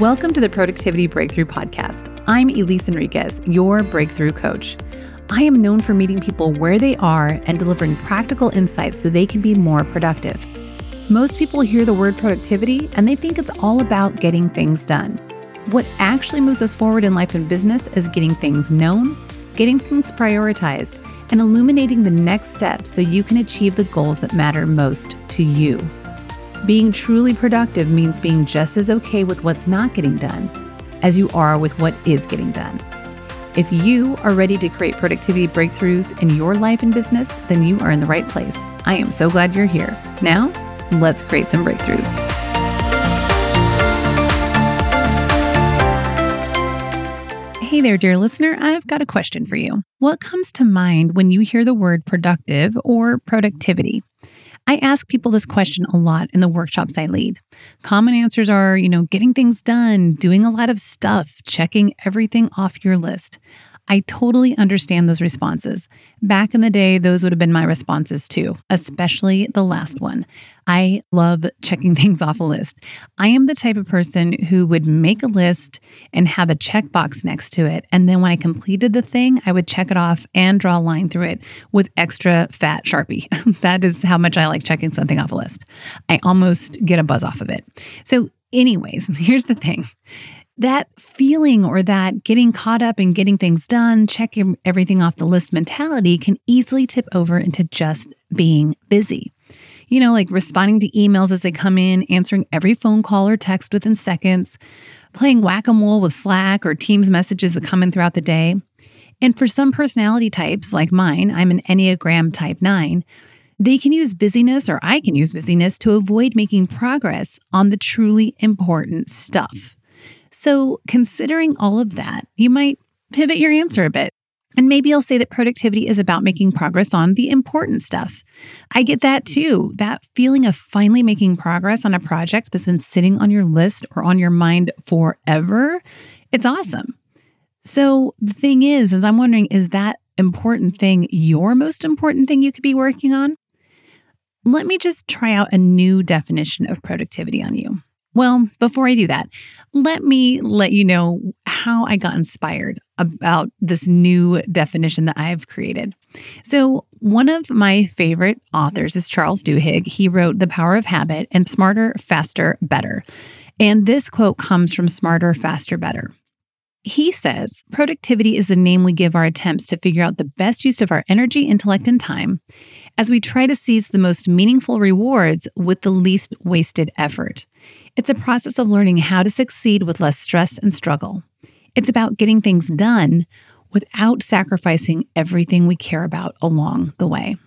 Welcome to the Productivity Breakthrough Podcast. I'm Elise Enriquez, your breakthrough coach. I am known for meeting people where they are and delivering practical insights so they can be more productive. Most people hear the word productivity and they think it's all about getting things done. What actually moves us forward in life and business is getting things known, getting things prioritized, and illuminating the next steps so you can achieve the goals that matter most to you. Being truly productive means being just as okay with what's not getting done as you are with what is getting done. If you are ready to create productivity breakthroughs in your life and business, then you are in the right place. I am so glad you're here. Now, let's create some breakthroughs. Hey there, dear listener. I've got a question for you. What comes to mind when you hear the word productive or productivity? I ask people this question a lot in the workshops I lead. Common answers are, you know, getting things done, doing a lot of stuff, checking everything off your list. I totally understand those responses. Back in the day, those would have been my responses too, especially the last one. I love checking things off a list. I am the type of person who would make a list and have a checkbox next to it. And then when I completed the thing, I would check it off and draw a line through it with extra fat Sharpie. that is how much I like checking something off a list. I almost get a buzz off of it. So, anyways, here's the thing that feeling or that getting caught up in getting things done, checking everything off the list mentality can easily tip over into just being busy. You know, like responding to emails as they come in, answering every phone call or text within seconds, playing whack a mole with Slack or Teams messages that come in throughout the day. And for some personality types, like mine, I'm an Enneagram type 9, they can use busyness, or I can use busyness, to avoid making progress on the truly important stuff. So, considering all of that, you might pivot your answer a bit. And maybe you'll say that productivity is about making progress on the important stuff. I get that too. That feeling of finally making progress on a project that's been sitting on your list or on your mind forever. It's awesome. So the thing is, is I'm wondering, is that important thing your most important thing you could be working on? Let me just try out a new definition of productivity on you. Well, before I do that, let me let you know how I got inspired about this new definition that I've created. So, one of my favorite authors is Charles Duhigg. He wrote The Power of Habit and Smarter, Faster, Better. And this quote comes from Smarter, Faster, Better. He says, productivity is the name we give our attempts to figure out the best use of our energy, intellect, and time as we try to seize the most meaningful rewards with the least wasted effort. It's a process of learning how to succeed with less stress and struggle. It's about getting things done without sacrificing everything we care about along the way.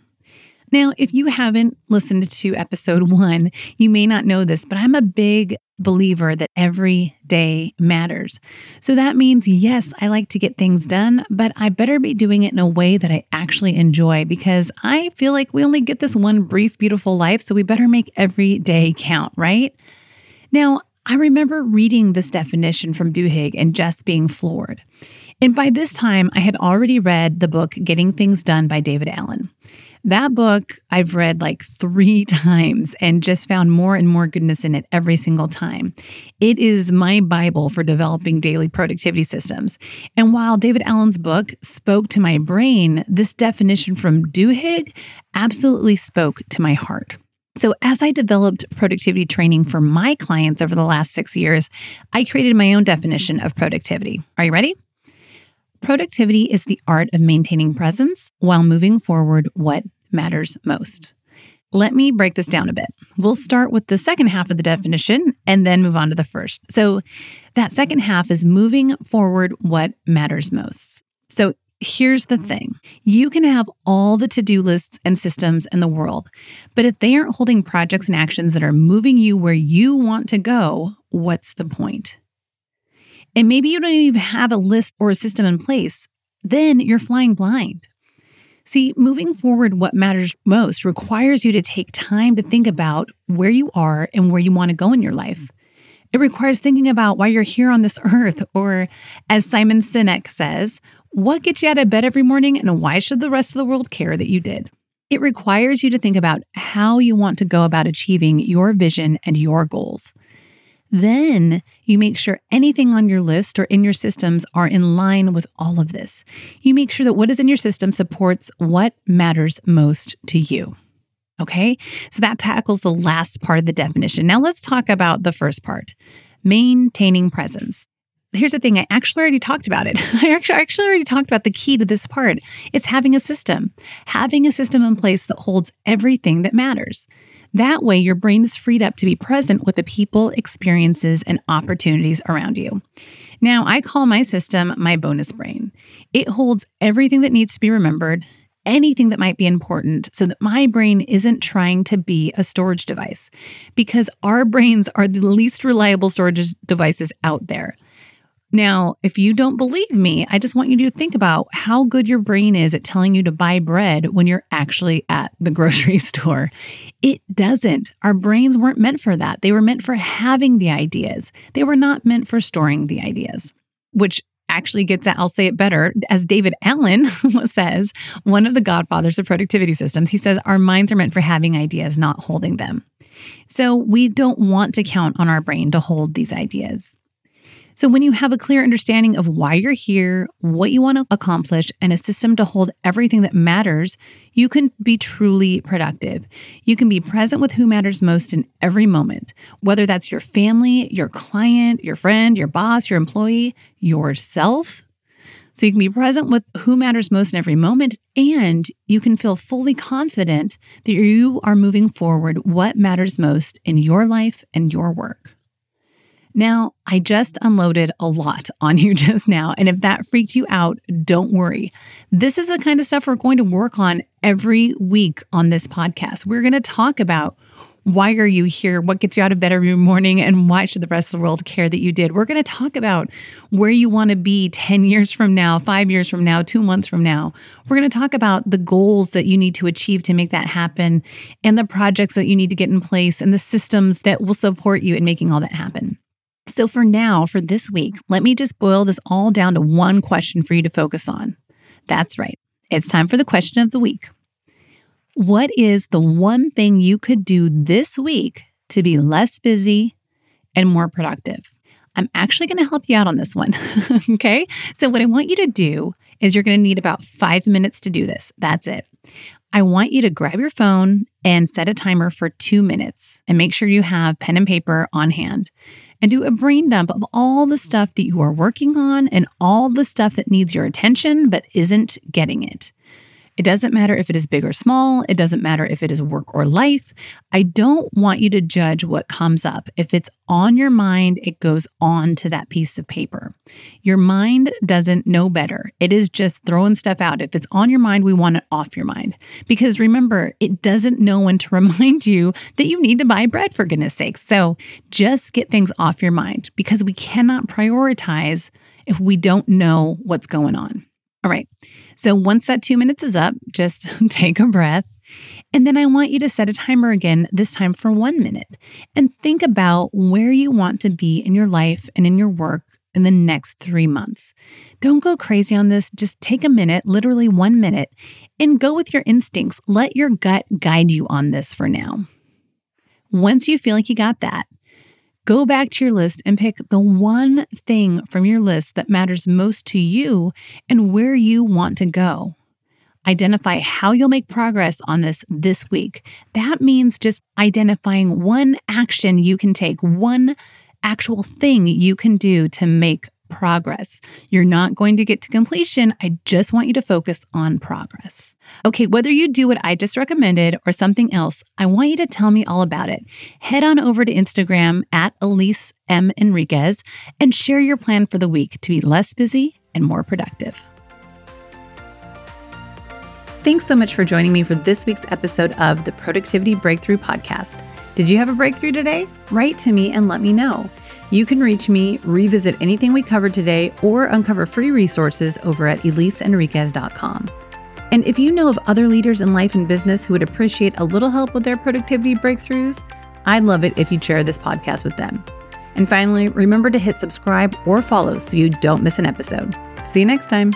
Now, if you haven't listened to episode one, you may not know this, but I'm a big believer that every day matters. So that means, yes, I like to get things done, but I better be doing it in a way that I actually enjoy because I feel like we only get this one brief, beautiful life. So we better make every day count, right? Now, I remember reading this definition from Duhigg and just being floored. And by this time, I had already read the book Getting Things Done by David Allen. That book I've read like three times and just found more and more goodness in it every single time. It is my Bible for developing daily productivity systems. And while David Allen's book spoke to my brain, this definition from Duhigg absolutely spoke to my heart. So, as I developed productivity training for my clients over the last six years, I created my own definition of productivity. Are you ready? Productivity is the art of maintaining presence while moving forward what matters most. Let me break this down a bit. We'll start with the second half of the definition and then move on to the first. So, that second half is moving forward what matters most. So, Here's the thing you can have all the to do lists and systems in the world, but if they aren't holding projects and actions that are moving you where you want to go, what's the point? And maybe you don't even have a list or a system in place, then you're flying blind. See, moving forward, what matters most requires you to take time to think about where you are and where you want to go in your life. It requires thinking about why you're here on this earth, or as Simon Sinek says, what gets you out of bed every morning and why should the rest of the world care that you did? It requires you to think about how you want to go about achieving your vision and your goals. Then you make sure anything on your list or in your systems are in line with all of this. You make sure that what is in your system supports what matters most to you. Okay, so that tackles the last part of the definition. Now let's talk about the first part maintaining presence. Here's the thing, I actually already talked about it. I actually, I actually already talked about the key to this part. It's having a system, having a system in place that holds everything that matters. That way, your brain is freed up to be present with the people, experiences, and opportunities around you. Now, I call my system my bonus brain. It holds everything that needs to be remembered, anything that might be important, so that my brain isn't trying to be a storage device, because our brains are the least reliable storage devices out there. Now, if you don't believe me, I just want you to think about how good your brain is at telling you to buy bread when you're actually at the grocery store. It doesn't. Our brains weren't meant for that. They were meant for having the ideas, they were not meant for storing the ideas, which actually gets at, I'll say it better, as David Allen says, one of the godfathers of productivity systems, he says, our minds are meant for having ideas, not holding them. So we don't want to count on our brain to hold these ideas. So, when you have a clear understanding of why you're here, what you want to accomplish, and a system to hold everything that matters, you can be truly productive. You can be present with who matters most in every moment, whether that's your family, your client, your friend, your boss, your employee, yourself. So, you can be present with who matters most in every moment, and you can feel fully confident that you are moving forward what matters most in your life and your work. Now, I just unloaded a lot on you just now. And if that freaked you out, don't worry. This is the kind of stuff we're going to work on every week on this podcast. We're going to talk about why are you here? What gets you out of bed every morning? And why should the rest of the world care that you did? We're going to talk about where you want to be 10 years from now, five years from now, two months from now. We're going to talk about the goals that you need to achieve to make that happen and the projects that you need to get in place and the systems that will support you in making all that happen. So, for now, for this week, let me just boil this all down to one question for you to focus on. That's right. It's time for the question of the week. What is the one thing you could do this week to be less busy and more productive? I'm actually going to help you out on this one. okay. So, what I want you to do is you're going to need about five minutes to do this. That's it. I want you to grab your phone and set a timer for two minutes and make sure you have pen and paper on hand and do a brain dump of all the stuff that you are working on and all the stuff that needs your attention but isn't getting it. It doesn't matter if it is big or small. It doesn't matter if it is work or life. I don't want you to judge what comes up. If it's on your mind, it goes on to that piece of paper. Your mind doesn't know better. It is just throwing stuff out. If it's on your mind, we want it off your mind. Because remember, it doesn't know when to remind you that you need to buy bread for goodness sake. So just get things off your mind because we cannot prioritize if we don't know what's going on. All right. So once that two minutes is up, just take a breath. And then I want you to set a timer again, this time for one minute, and think about where you want to be in your life and in your work in the next three months. Don't go crazy on this. Just take a minute, literally one minute, and go with your instincts. Let your gut guide you on this for now. Once you feel like you got that, Go back to your list and pick the one thing from your list that matters most to you and where you want to go. Identify how you'll make progress on this this week. That means just identifying one action you can take, one actual thing you can do to make progress. You're not going to get to completion. I just want you to focus on progress. Okay, whether you do what I just recommended or something else, I want you to tell me all about it. Head on over to Instagram at Elise M. Enriquez and share your plan for the week to be less busy and more productive. Thanks so much for joining me for this week's episode of the Productivity Breakthrough Podcast. Did you have a breakthrough today? Write to me and let me know. You can reach me, revisit anything we covered today, or uncover free resources over at eliseenriquez.com. And if you know of other leaders in life and business who would appreciate a little help with their productivity breakthroughs, I'd love it if you'd share this podcast with them. And finally, remember to hit subscribe or follow so you don't miss an episode. See you next time.